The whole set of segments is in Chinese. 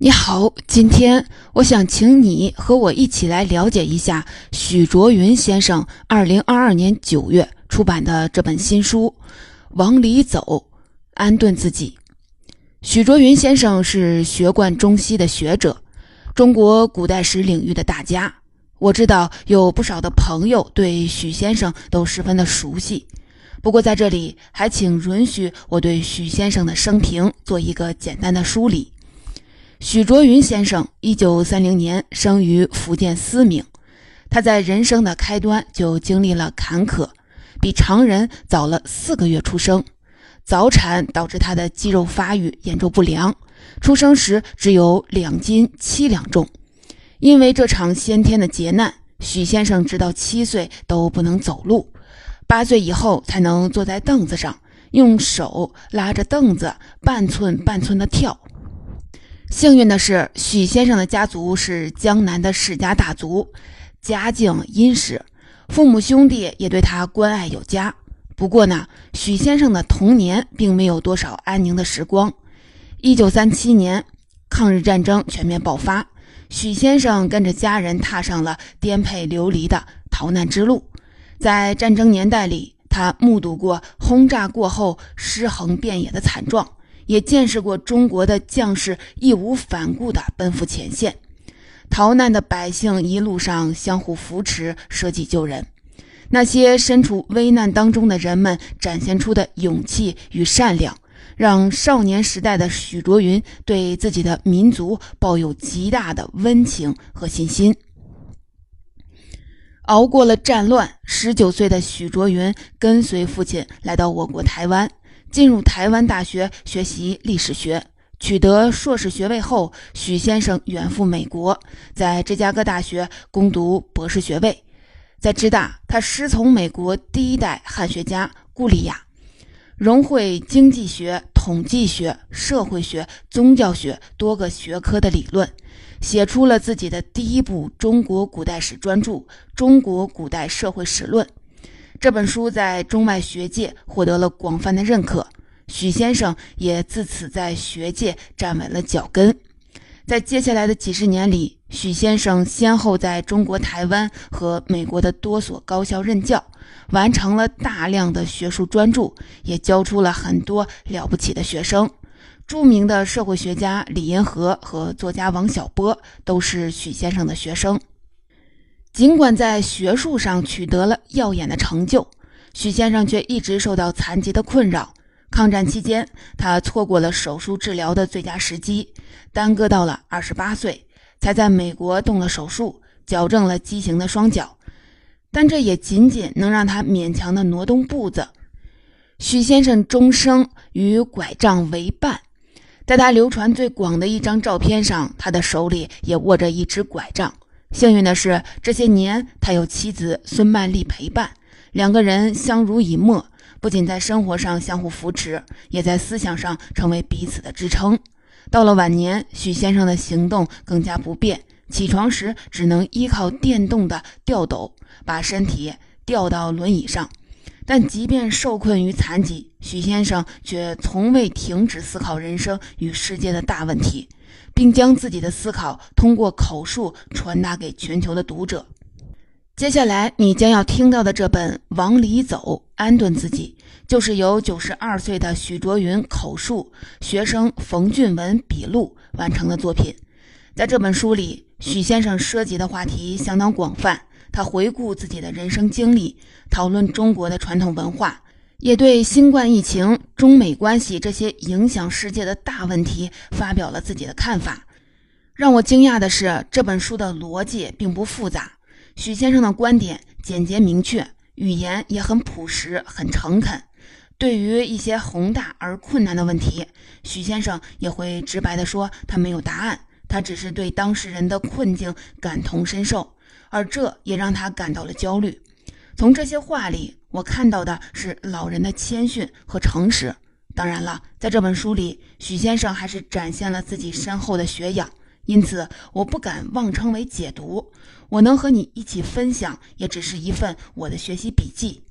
你好，今天我想请你和我一起来了解一下许卓云先生二零二二年九月出版的这本新书《往里走，安顿自己》。许卓云先生是学贯中西的学者，中国古代史领域的大家。我知道有不少的朋友对许先生都十分的熟悉。不过在这里，还请允许我对许先生的生平做一个简单的梳理。许卓云先生，一九三零年生于福建思明。他在人生的开端就经历了坎坷，比常人早了四个月出生。早产导致他的肌肉发育严重不良，出生时只有两斤七两重。因为这场先天的劫难，许先生直到七岁都不能走路，八岁以后才能坐在凳子上，用手拉着凳子半寸半寸的跳。幸运的是，许先生的家族是江南的世家大族，家境殷实，父母兄弟也对他关爱有加。不过呢，许先生的童年并没有多少安宁的时光。一九三七年，抗日战争全面爆发，许先生跟着家人踏上了颠沛流离的逃难之路。在战争年代里，他目睹过轰炸过后尸横遍野的惨状。也见识过中国的将士义无反顾地奔赴前线，逃难的百姓一路上相互扶持，舍己救人。那些身处危难当中的人们展现出的勇气与善良，让少年时代的许卓云对自己的民族抱有极大的温情和信心。熬过了战乱，十九岁的许卓云跟随父亲来到我国台湾。进入台湾大学学习历史学，取得硕士学位后，许先生远赴美国，在芝加哥大学攻读博士学位。在芝大，他师从美国第一代汉学家顾立雅，融汇经济学、统计学、社会学、宗教学多个学科的理论，写出了自己的第一部中国古代史专著《中国古代社会史论》。这本书在中外学界获得了广泛的认可，许先生也自此在学界站稳了脚跟。在接下来的几十年里，许先生先后在中国台湾和美国的多所高校任教，完成了大量的学术专著，也教出了很多了不起的学生。著名的社会学家李银河和作家王小波都是许先生的学生。尽管在学术上取得了耀眼的成就，许先生却一直受到残疾的困扰。抗战期间，他错过了手术治疗的最佳时机，耽搁到了二十八岁才在美国动了手术，矫正了畸形的双脚。但这也仅仅能让他勉强的挪动步子。许先生终生与拐杖为伴，在他流传最广的一张照片上，他的手里也握着一只拐杖。幸运的是，这些年他有妻子孙曼丽陪伴，两个人相濡以沫，不仅在生活上相互扶持，也在思想上成为彼此的支撑。到了晚年，许先生的行动更加不便，起床时只能依靠电动的吊斗把身体吊到轮椅上。但即便受困于残疾，许先生却从未停止思考人生与世界的大问题。并将自己的思考通过口述传达给全球的读者。接下来你将要听到的这本《往里走，安顿自己》，就是由九十二岁的许卓云口述，学生冯俊文笔录完成的作品。在这本书里，许先生涉及的话题相当广泛，他回顾自己的人生经历，讨论中国的传统文化。也对新冠疫情、中美关系这些影响世界的大问题发表了自己的看法。让我惊讶的是，这本书的逻辑并不复杂，许先生的观点简洁明确，语言也很朴实、很诚恳。对于一些宏大而困难的问题，许先生也会直白地说他没有答案，他只是对当事人的困境感同身受，而这也让他感到了焦虑。从这些话里。我看到的是老人的谦逊和诚实。当然了，在这本书里，许先生还是展现了自己深厚的学养，因此我不敢妄称为解读。我能和你一起分享，也只是一份我的学习笔记。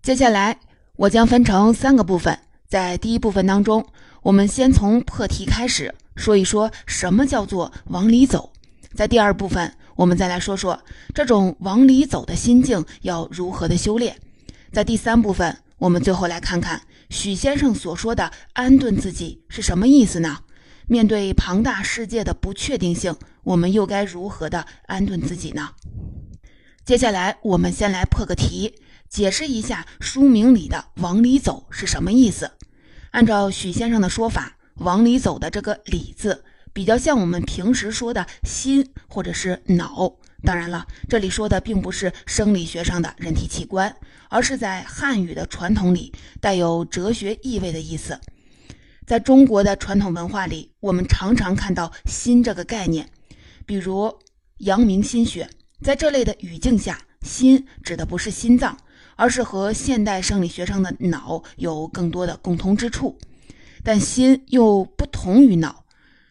接下来，我将分成三个部分，在第一部分当中，我们先从破题开始，说一说什么叫做往里走。在第二部分，我们再来说说这种往里走的心境要如何的修炼。在第三部分，我们最后来看看许先生所说的安顿自己是什么意思呢？面对庞大世界的不确定性，我们又该如何的安顿自己呢？接下来，我们先来破个题，解释一下书名里的“往里走”是什么意思。按照许先生的说法，“往里走”的这个“里”字，比较像我们平时说的心或者是脑。当然了，这里说的并不是生理学上的人体器官，而是在汉语的传统里带有哲学意味的意思。在中国的传统文化里，我们常常看到“心”这个概念，比如阳明心学。在这类的语境下，心指的不是心脏，而是和现代生理学上的脑有更多的共同之处。但心又不同于脑，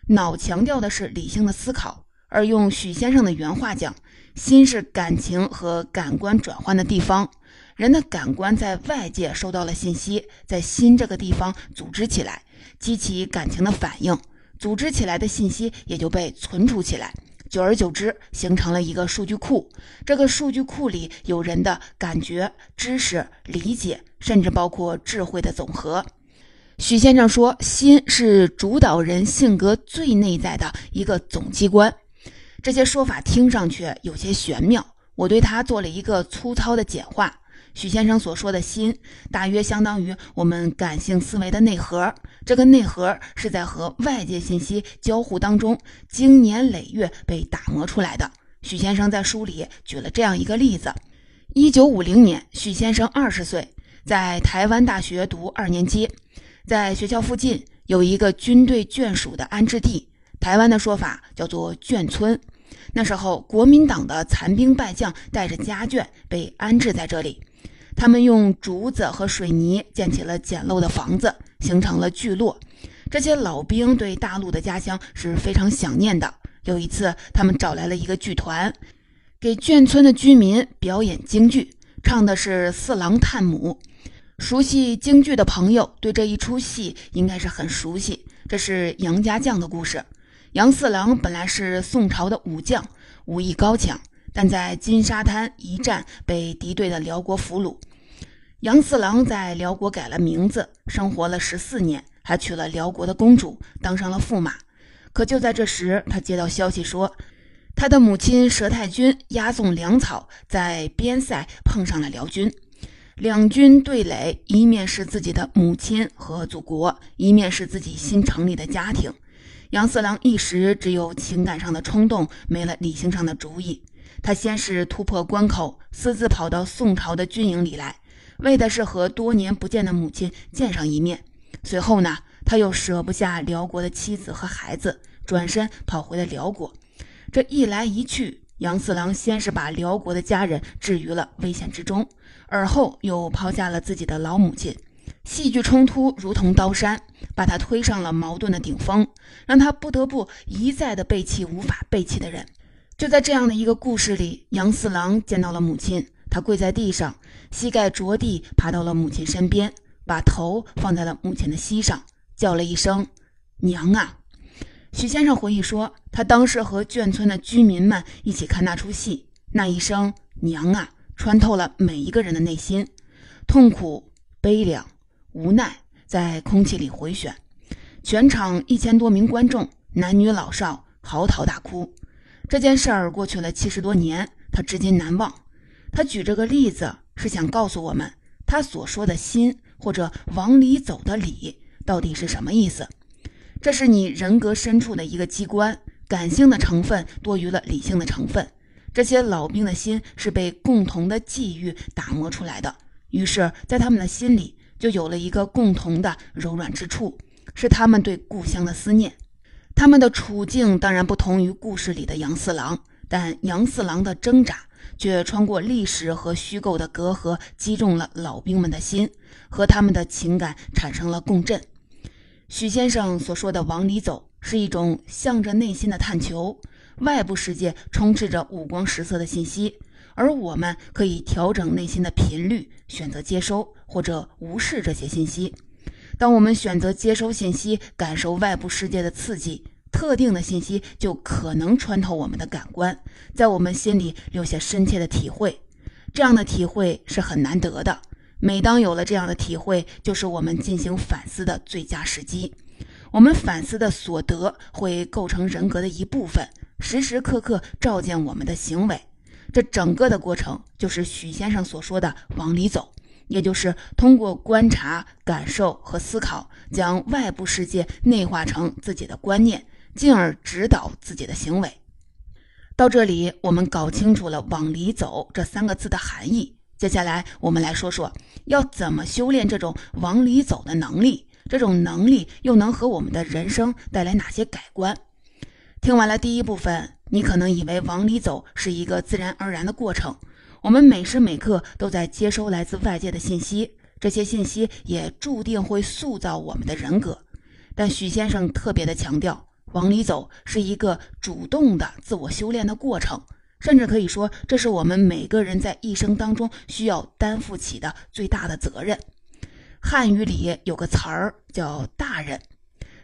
脑强调的是理性的思考，而用许先生的原话讲，心是感情和感官转换的地方。人的感官在外界收到了信息，在心这个地方组织起来，激起感情的反应，组织起来的信息也就被存储起来。久而久之，形成了一个数据库。这个数据库里有人的感觉、知识、理解，甚至包括智慧的总和。许先生说：“心是主导人性格最内在的一个总机关。”这些说法听上去有些玄妙，我对他做了一个粗糙的简化。许先生所说的心，大约相当于我们感性思维的内核。这个内核是在和外界信息交互当中，经年累月被打磨出来的。许先生在书里举了这样一个例子：一九五零年，许先生二十岁，在台湾大学读二年级，在学校附近有一个军队眷属的安置地，台湾的说法叫做眷村。那时候，国民党的残兵败将带着家眷被安置在这里。他们用竹子和水泥建起了简陋的房子，形成了聚落。这些老兵对大陆的家乡是非常想念的。有一次，他们找来了一个剧团，给眷村的居民表演京剧，唱的是《四郎探母》。熟悉京剧的朋友对这一出戏应该是很熟悉。这是杨家将的故事。杨四郎本来是宋朝的武将，武艺高强，但在金沙滩一战被敌对的辽国俘虏。杨四郎在辽国改了名字，生活了十四年，还娶了辽国的公主，当上了驸马。可就在这时，他接到消息说，他的母亲佘太君押送粮草，在边塞碰上了辽军，两军对垒，一面是自己的母亲和祖国，一面是自己新成立的家庭。杨四郎一时只有情感上的冲动，没了理性上的主意。他先是突破关口，私自跑到宋朝的军营里来。为的是和多年不见的母亲见上一面。随后呢，他又舍不下辽国的妻子和孩子，转身跑回了辽国。这一来一去，杨四郎先是把辽国的家人置于了危险之中，而后又抛下了自己的老母亲。戏剧冲突如同刀山，把他推上了矛盾的顶峰，让他不得不一再的背弃无法背弃的人。就在这样的一个故事里，杨四郎见到了母亲。他跪在地上，膝盖着地，爬到了母亲身边，把头放在了母亲的膝上，叫了一声“娘啊”。许先生回忆说，他当时和眷村的居民们一起看那出戏，那一声“娘啊”穿透了每一个人的内心，痛苦、悲凉、无奈在空气里回旋。全场一千多名观众，男女老少嚎啕大哭。这件事儿过去了七十多年，他至今难忘。他举这个例子是想告诉我们，他所说的心或者往里走的里到底是什么意思？这是你人格深处的一个机关，感性的成分多于了理性的成分。这些老兵的心是被共同的际遇打磨出来的，于是，在他们的心里就有了一个共同的柔软之处，是他们对故乡的思念。他们的处境当然不同于故事里的杨四郎，但杨四郎的挣扎。却穿过历史和虚构的隔阂，击中了老兵们的心，和他们的情感产生了共振。许先生所说的“往里走”，是一种向着内心的探求。外部世界充斥着五光十色的信息，而我们可以调整内心的频率，选择接收或者无视这些信息。当我们选择接收信息、感受外部世界的刺激，特定的信息就可能穿透我们的感官，在我们心里留下深切的体会。这样的体会是很难得的。每当有了这样的体会，就是我们进行反思的最佳时机。我们反思的所得会构成人格的一部分，时时刻刻照见我们的行为。这整个的过程就是许先生所说的“往里走”，也就是通过观察、感受和思考，将外部世界内化成自己的观念，进而指导自己的行为。到这里，我们搞清楚了“往里走”这三个字的含义。接下来，我们来说说要怎么修炼这种往里走的能力。这种能力又能和我们的人生带来哪些改观？听完了第一部分，你可能以为往里走是一个自然而然的过程。我们每时每刻都在接收来自外界的信息，这些信息也注定会塑造我们的人格。但许先生特别的强调，往里走是一个主动的自我修炼的过程，甚至可以说，这是我们每个人在一生当中需要担负起的最大的责任。汉语里有个词儿叫“大人”，“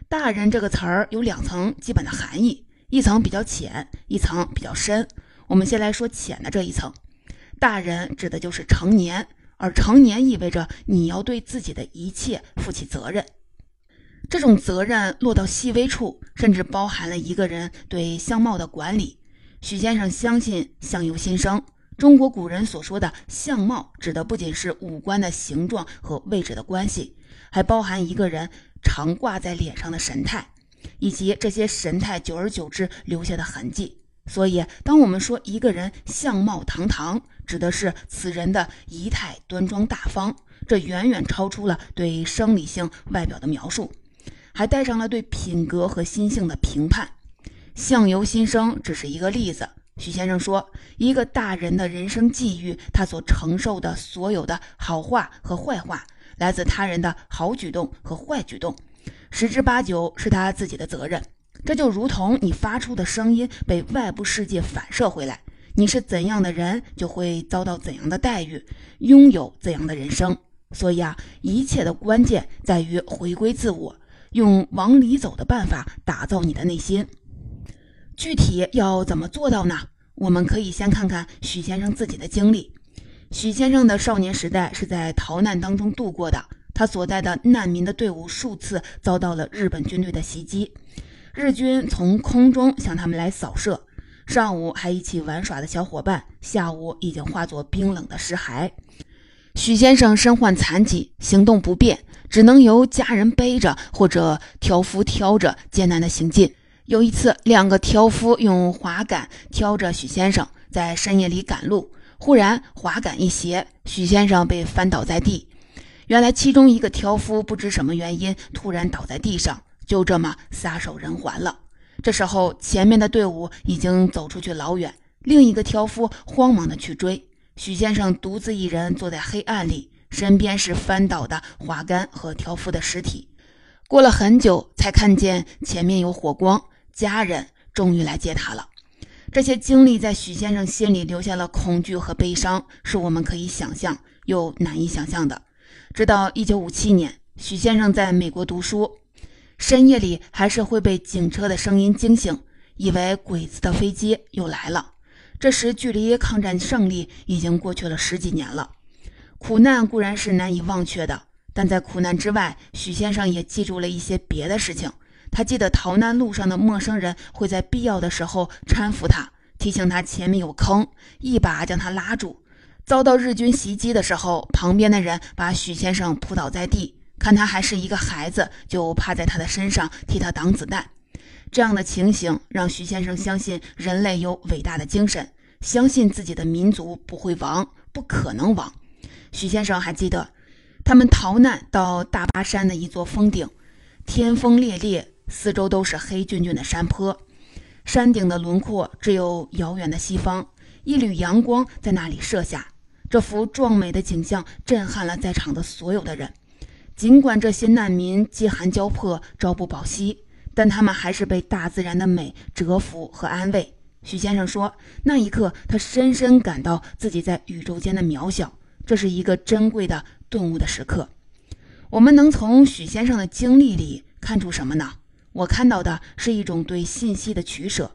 大人”这个词儿有两层基本的含义，一层比较浅，一层比较深。我们先来说浅的这一层，“大人”指的就是成年，而成年意味着你要对自己的一切负起责任。这种责任落到细微处，甚至包含了一个人对相貌的管理。许先生相信相由心生。中国古人所说的相貌，指的不仅是五官的形状和位置的关系，还包含一个人常挂在脸上的神态，以及这些神态久而久之留下的痕迹。所以，当我们说一个人相貌堂堂，指的是此人的仪态端庄大方，这远远超出了对生理性外表的描述，还带上了对品格和心性的评判。相由心生只是一个例子。许先生说：“一个大人的人生际遇，他所承受的所有的好话和坏话，来自他人的好举动和坏举动，十之八九是他自己的责任。这就如同你发出的声音被外部世界反射回来，你是怎样的人，就会遭到怎样的待遇，拥有怎样的人生。所以啊，一切的关键在于回归自我，用往里走的办法打造你的内心。”具体要怎么做到呢？我们可以先看看许先生自己的经历。许先生的少年时代是在逃难当中度过的，他所在的难民的队伍数次遭到了日本军队的袭击，日军从空中向他们来扫射。上午还一起玩耍的小伙伴，下午已经化作冰冷的尸骸。许先生身患残疾，行动不便，只能由家人背着或者挑夫挑着艰难的行进。有一次，两个挑夫用滑杆挑着许先生在深夜里赶路，忽然滑杆一斜，许先生被翻倒在地。原来，其中一个挑夫不知什么原因突然倒在地上，就这么撒手人寰了。这时候，前面的队伍已经走出去老远，另一个挑夫慌忙的去追，许先生独自一人坐在黑暗里，身边是翻倒的滑杆和挑夫的尸体。过了很久，才看见前面有火光。家人终于来接他了。这些经历在许先生心里留下了恐惧和悲伤，是我们可以想象又难以想象的。直到1957年，许先生在美国读书，深夜里还是会被警车的声音惊醒，以为鬼子的飞机又来了。这时，距离抗战胜利已经过去了十几年了。苦难固然是难以忘却的，但在苦难之外，许先生也记住了一些别的事情。他记得逃难路上的陌生人会在必要的时候搀扶他，提醒他前面有坑，一把将他拉住。遭到日军袭击的时候，旁边的人把许先生扑倒在地，看他还是一个孩子，就趴在他的身上替他挡子弹。这样的情形让许先生相信人类有伟大的精神，相信自己的民族不会亡，不可能亡。许先生还记得，他们逃难到大巴山的一座峰顶，天风烈烈。四周都是黑峻峻的山坡，山顶的轮廓只有遥远的西方，一缕阳光在那里射下。这幅壮美的景象震撼了在场的所有的人。尽管这些难民饥寒交迫、朝不保夕，但他们还是被大自然的美折服和安慰。许先生说：“那一刻，他深深感到自己在宇宙间的渺小，这是一个珍贵的顿悟的时刻。”我们能从许先生的经历里看出什么呢？我看到的是一种对信息的取舍。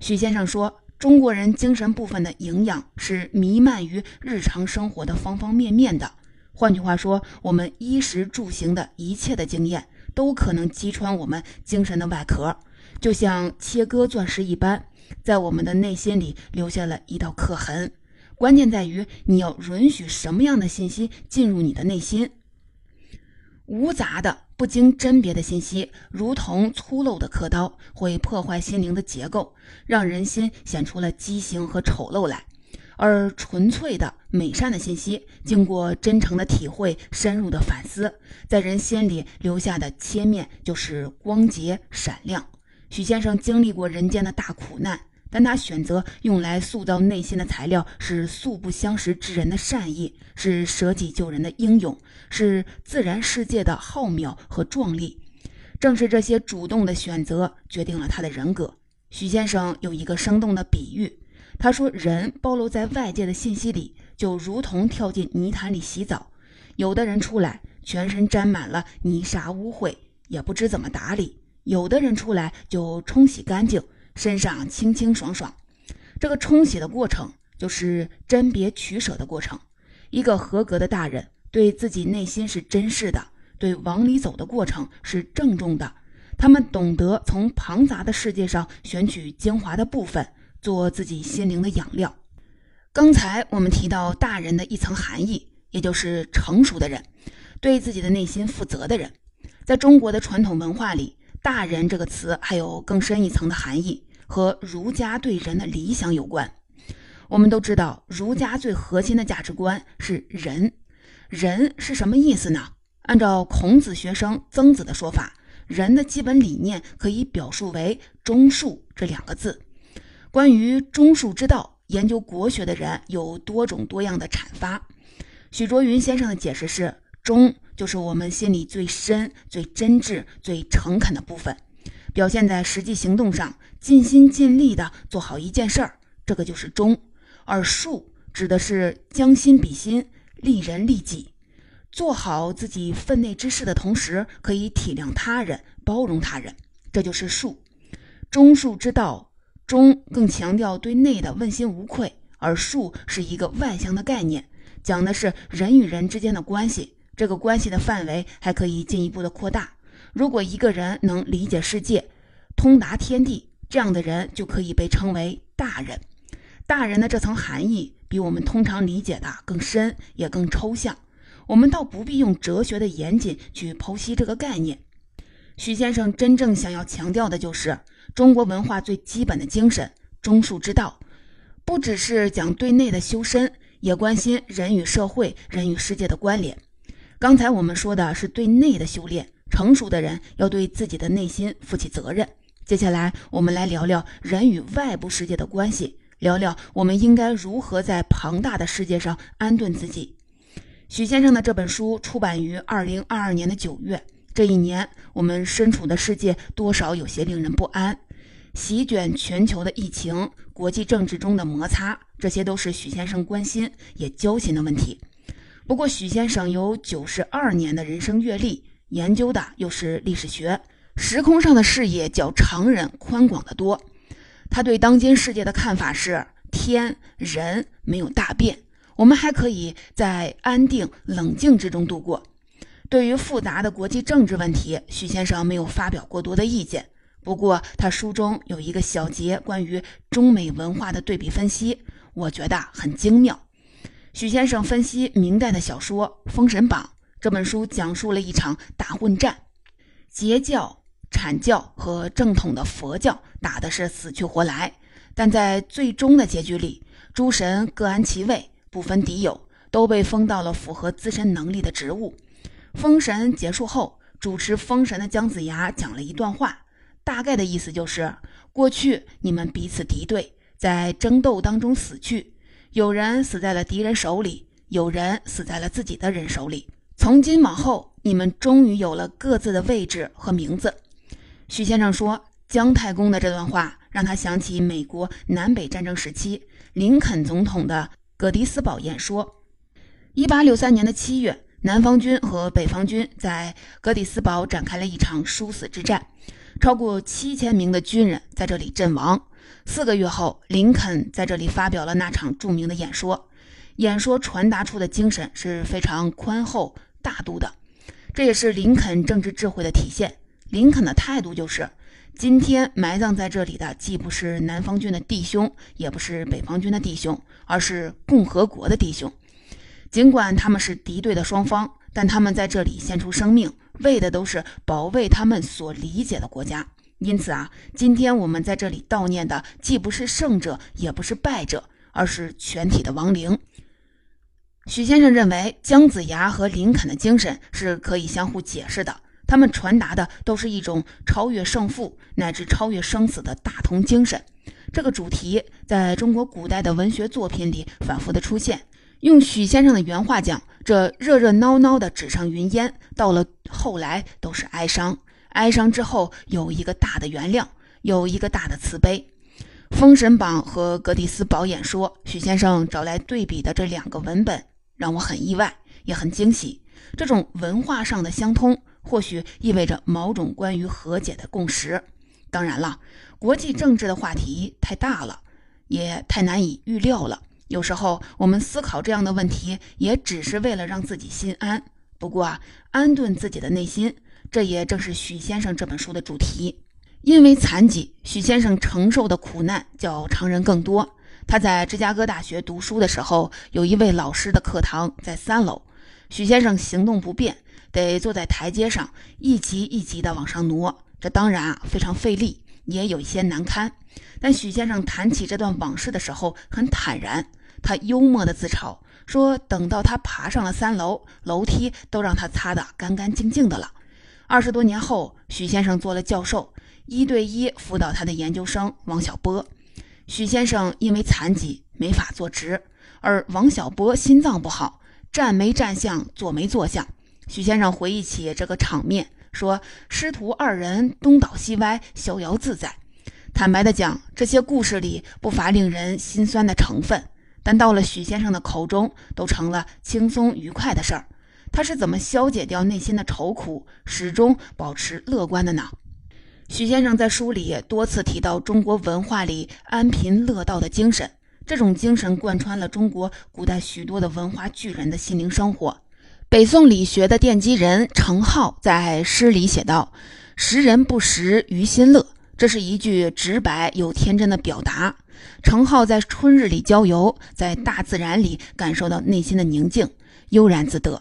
许先生说，中国人精神部分的营养是弥漫于日常生活的方方面面的。换句话说，我们衣食住行的一切的经验，都可能击穿我们精神的外壳，就像切割钻石一般，在我们的内心里留下了一道刻痕。关键在于你要允许什么样的信息进入你的内心。无杂的、不经甄别的信息，如同粗陋的刻刀，会破坏心灵的结构，让人心显出了畸形和丑陋来；而纯粹的、美善的信息，经过真诚的体会、深入的反思，在人心里留下的切面就是光洁闪亮。许先生经历过人间的大苦难。但他选择用来塑造内心的材料是素不相识之人的善意，是舍己救人的英勇，是自然世界的浩渺和壮丽。正是这些主动的选择，决定了他的人格。许先生有一个生动的比喻，他说：“人暴露在外界的信息里，就如同跳进泥潭里洗澡。有的人出来，全身沾满了泥沙污秽，也不知怎么打理；有的人出来，就冲洗干净。”身上清清爽爽，这个冲洗的过程就是甄别取舍的过程。一个合格的大人对自己内心是珍视的，对往里走的过程是郑重的。他们懂得从庞杂的世界上选取精华的部分，做自己心灵的养料。刚才我们提到大人的一层含义，也就是成熟的人，对自己的内心负责的人。在中国的传统文化里，“大人”这个词还有更深一层的含义。和儒家对人的理想有关。我们都知道，儒家最核心的价值观是仁。仁是什么意思呢？按照孔子学生曾子的说法，仁的基本理念可以表述为“忠恕”这两个字。关于忠恕之道，研究国学的人有多种多样的阐发。许卓云先生的解释是：忠就是我们心里最深、最真挚、最诚恳的部分。表现在实际行动上，尽心尽力地做好一件事儿，这个就是忠；而恕指的是将心比心，利人利己，做好自己分内之事的同时，可以体谅他人，包容他人，这就是恕。忠恕之道，忠更强调对内的问心无愧，而恕是一个外向的概念，讲的是人与人之间的关系，这个关系的范围还可以进一步的扩大。如果一个人能理解世界，通达天地，这样的人就可以被称为大人。大人的这层含义比我们通常理解的更深，也更抽象。我们倒不必用哲学的严谨去剖析这个概念。许先生真正想要强调的就是中国文化最基本的精神——忠恕之道，不只是讲对内的修身，也关心人与社会、人与世界的关联。刚才我们说的是对内的修炼。成熟的人要对自己的内心负起责任。接下来，我们来聊聊人与外部世界的关系，聊聊我们应该如何在庞大的世界上安顿自己。许先生的这本书出版于二零二二年的九月。这一年，我们身处的世界多少有些令人不安，席卷全球的疫情，国际政治中的摩擦，这些都是许先生关心也揪心的问题。不过，许先生有九十二年的人生阅历。研究的又是历史学，时空上的视野较常人宽广得多。他对当今世界的看法是：天人没有大变，我们还可以在安定冷静之中度过。对于复杂的国际政治问题，许先生没有发表过多的意见。不过，他书中有一个小节关于中美文化的对比分析，我觉得很精妙。许先生分析明代的小说《封神榜》。这本书讲述了一场大混战，截教、阐教和正统的佛教打的是死去活来，但在最终的结局里，诸神各安其位，不分敌友，都被封到了符合自身能力的职务。封神结束后，主持封神的姜子牙讲了一段话，大概的意思就是：过去你们彼此敌对，在争斗当中死去，有人死在了敌人手里，有人死在了自己的人手里。从今往后，你们终于有了各自的位置和名字。徐先生说，姜太公的这段话让他想起美国南北战争时期林肯总统的葛迪斯堡演说。一八六三年的七月，南方军和北方军在葛底斯堡展开了一场殊死之战，超过七千名的军人在这里阵亡。四个月后，林肯在这里发表了那场著名的演说，演说传达出的精神是非常宽厚大度的，这也是林肯政治智慧的体现。林肯的态度就是：今天埋葬在这里的既不是南方军的弟兄，也不是北方军的弟兄，而是共和国的弟兄。尽管他们是敌对的双方，但他们在这里献出生命，为的都是保卫他们所理解的国家。因此啊，今天我们在这里悼念的，既不是胜者，也不是败者，而是全体的亡灵。许先生认为，姜子牙和林肯的精神是可以相互解释的，他们传达的都是一种超越胜负乃至超越生死的大同精神。这个主题在中国古代的文学作品里反复的出现。用许先生的原话讲，这热热闹闹的纸上云烟，到了后来都是哀伤。哀伤之后有一个大的原谅，有一个大的慈悲。《封神榜》和《格迪斯堡演说》，许先生找来对比的这两个文本，让我很意外，也很惊喜。这种文化上的相通，或许意味着某种关于和解的共识。当然了，国际政治的话题太大了，也太难以预料了。有时候我们思考这样的问题，也只是为了让自己心安。不过啊，安顿自己的内心，这也正是许先生这本书的主题。因为残疾，许先生承受的苦难较常人更多。他在芝加哥大学读书的时候，有一位老师的课堂在三楼，许先生行动不便，得坐在台阶上，一级一级地往上挪。这当然啊，非常费力，也有一些难堪。但许先生谈起这段往事的时候，很坦然。他幽默地自嘲说：“等到他爬上了三楼，楼梯都让他擦得干干净净的了。”二十多年后，许先生做了教授，一对一辅导他的研究生王小波。许先生因为残疾没法坐直，而王小波心脏不好，站没站相，坐没坐相。许先生回忆起这个场面，说：“师徒二人东倒西歪，逍遥自在。”坦白的讲，这些故事里不乏令人心酸的成分。但到了许先生的口中，都成了轻松愉快的事儿。他是怎么消解掉内心的愁苦，始终保持乐观的呢？许先生在书里多次提到中国文化里安贫乐道的精神，这种精神贯穿了中国古代许多的文化巨人的心灵生活。北宋理学的奠基人程颢在诗里写道：“识人不识于心乐。”这是一句直白又天真的表达。程颢在春日里郊游，在大自然里感受到内心的宁静，悠然自得。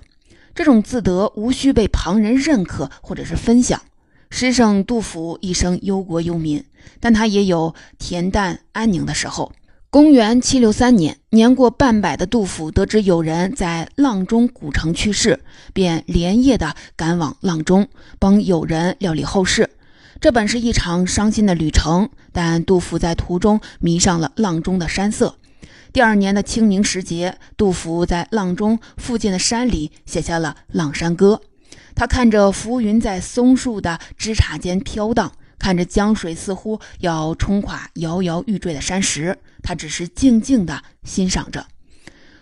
这种自得无需被旁人认可或者是分享。诗圣杜甫一生忧国忧民，但他也有恬淡安宁的时候。公元七六三年，年过半百的杜甫得知有人在阆中古城去世，便连夜的赶往阆中，帮友人料理后事。这本是一场伤心的旅程，但杜甫在途中迷上了阆中的山色。第二年的清明时节，杜甫在阆中附近的山里写下了《阆山歌》。他看着浮云在松树的枝杈间飘荡，看着江水似乎要冲垮摇摇欲坠的山石，他只是静静地欣赏着。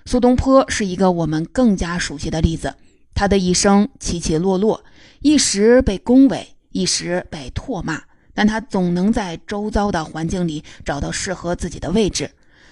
苏东坡是一个我们更加熟悉的例子，他的一生起起落落，一时被恭维。一时被唾骂，但他总能在周遭的环境里找到适合自己的位置。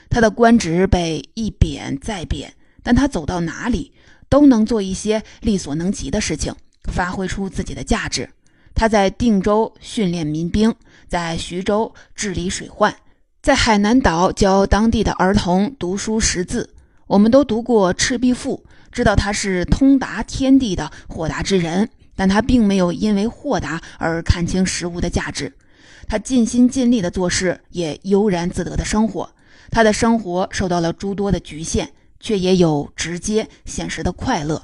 他的官职被一贬再贬，但他走到哪里都能做一些力所能及的事情，发挥出自己的价值。他在定州训练民兵，在徐州治理水患，在海南岛教当地的儿童读书识字。我们都读过《赤壁赋》，知道他是通达天地的豁达之人。但他并没有因为豁达而看清事物的价值，他尽心尽力的做事，也悠然自得的生活。他的生活受到了诸多的局限，却也有直接现实的快乐。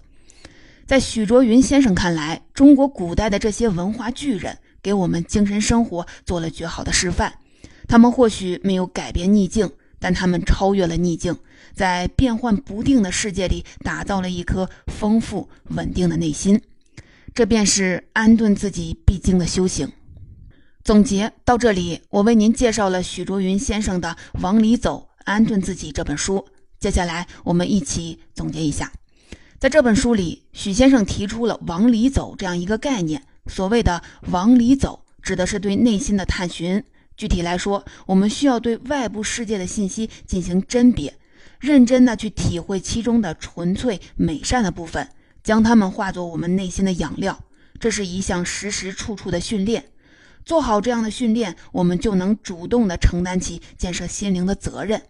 在许卓云先生看来，中国古代的这些文化巨人给我们精神生活做了绝好的示范。他们或许没有改变逆境，但他们超越了逆境，在变幻不定的世界里打造了一颗丰富稳定的内心。这便是安顿自己必经的修行。总结到这里，我为您介绍了许卓云先生的《往里走，安顿自己》这本书。接下来，我们一起总结一下：在这本书里，许先生提出了“往里走”这样一个概念。所谓的“往里走”，指的是对内心的探寻。具体来说，我们需要对外部世界的信息进行甄别，认真的去体会其中的纯粹美善的部分，将它们化作我们内心的养料。这是一项时时处处的训练。做好这样的训练，我们就能主动地承担起建设心灵的责任。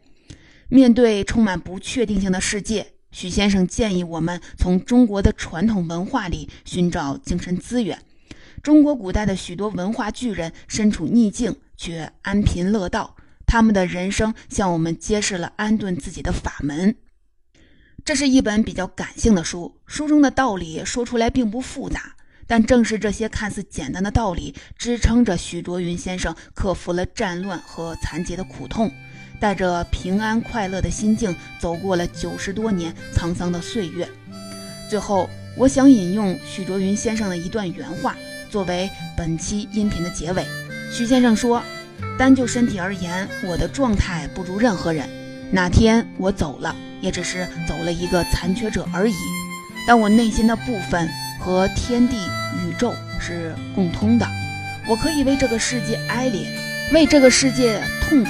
面对充满不确定性的世界，许先生建议我们从中国的传统文化里寻找精神资源。中国古代的许多文化巨人身处逆境却安贫乐道，他们的人生向我们揭示了安顿自己的法门。这是一本比较感性的书，书中的道理说出来并不复杂。但正是这些看似简单的道理，支撑着许卓云先生克服了战乱和残疾的苦痛，带着平安快乐的心境走过了九十多年沧桑的岁月。最后，我想引用许卓云先生的一段原话，作为本期音频的结尾。许先生说：“单就身体而言，我的状态不如任何人。哪天我走了，也只是走了一个残缺者而已。但我内心的部分。”和天地宇宙是共通的，我可以为这个世界哀怜，为这个世界痛苦，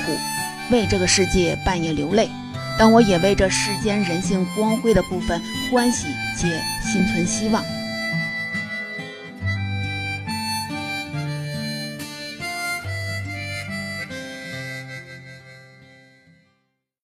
为这个世界半夜流泪，但我也为这世间人性光辉的部分欢喜且心存希望。